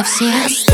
of siesta.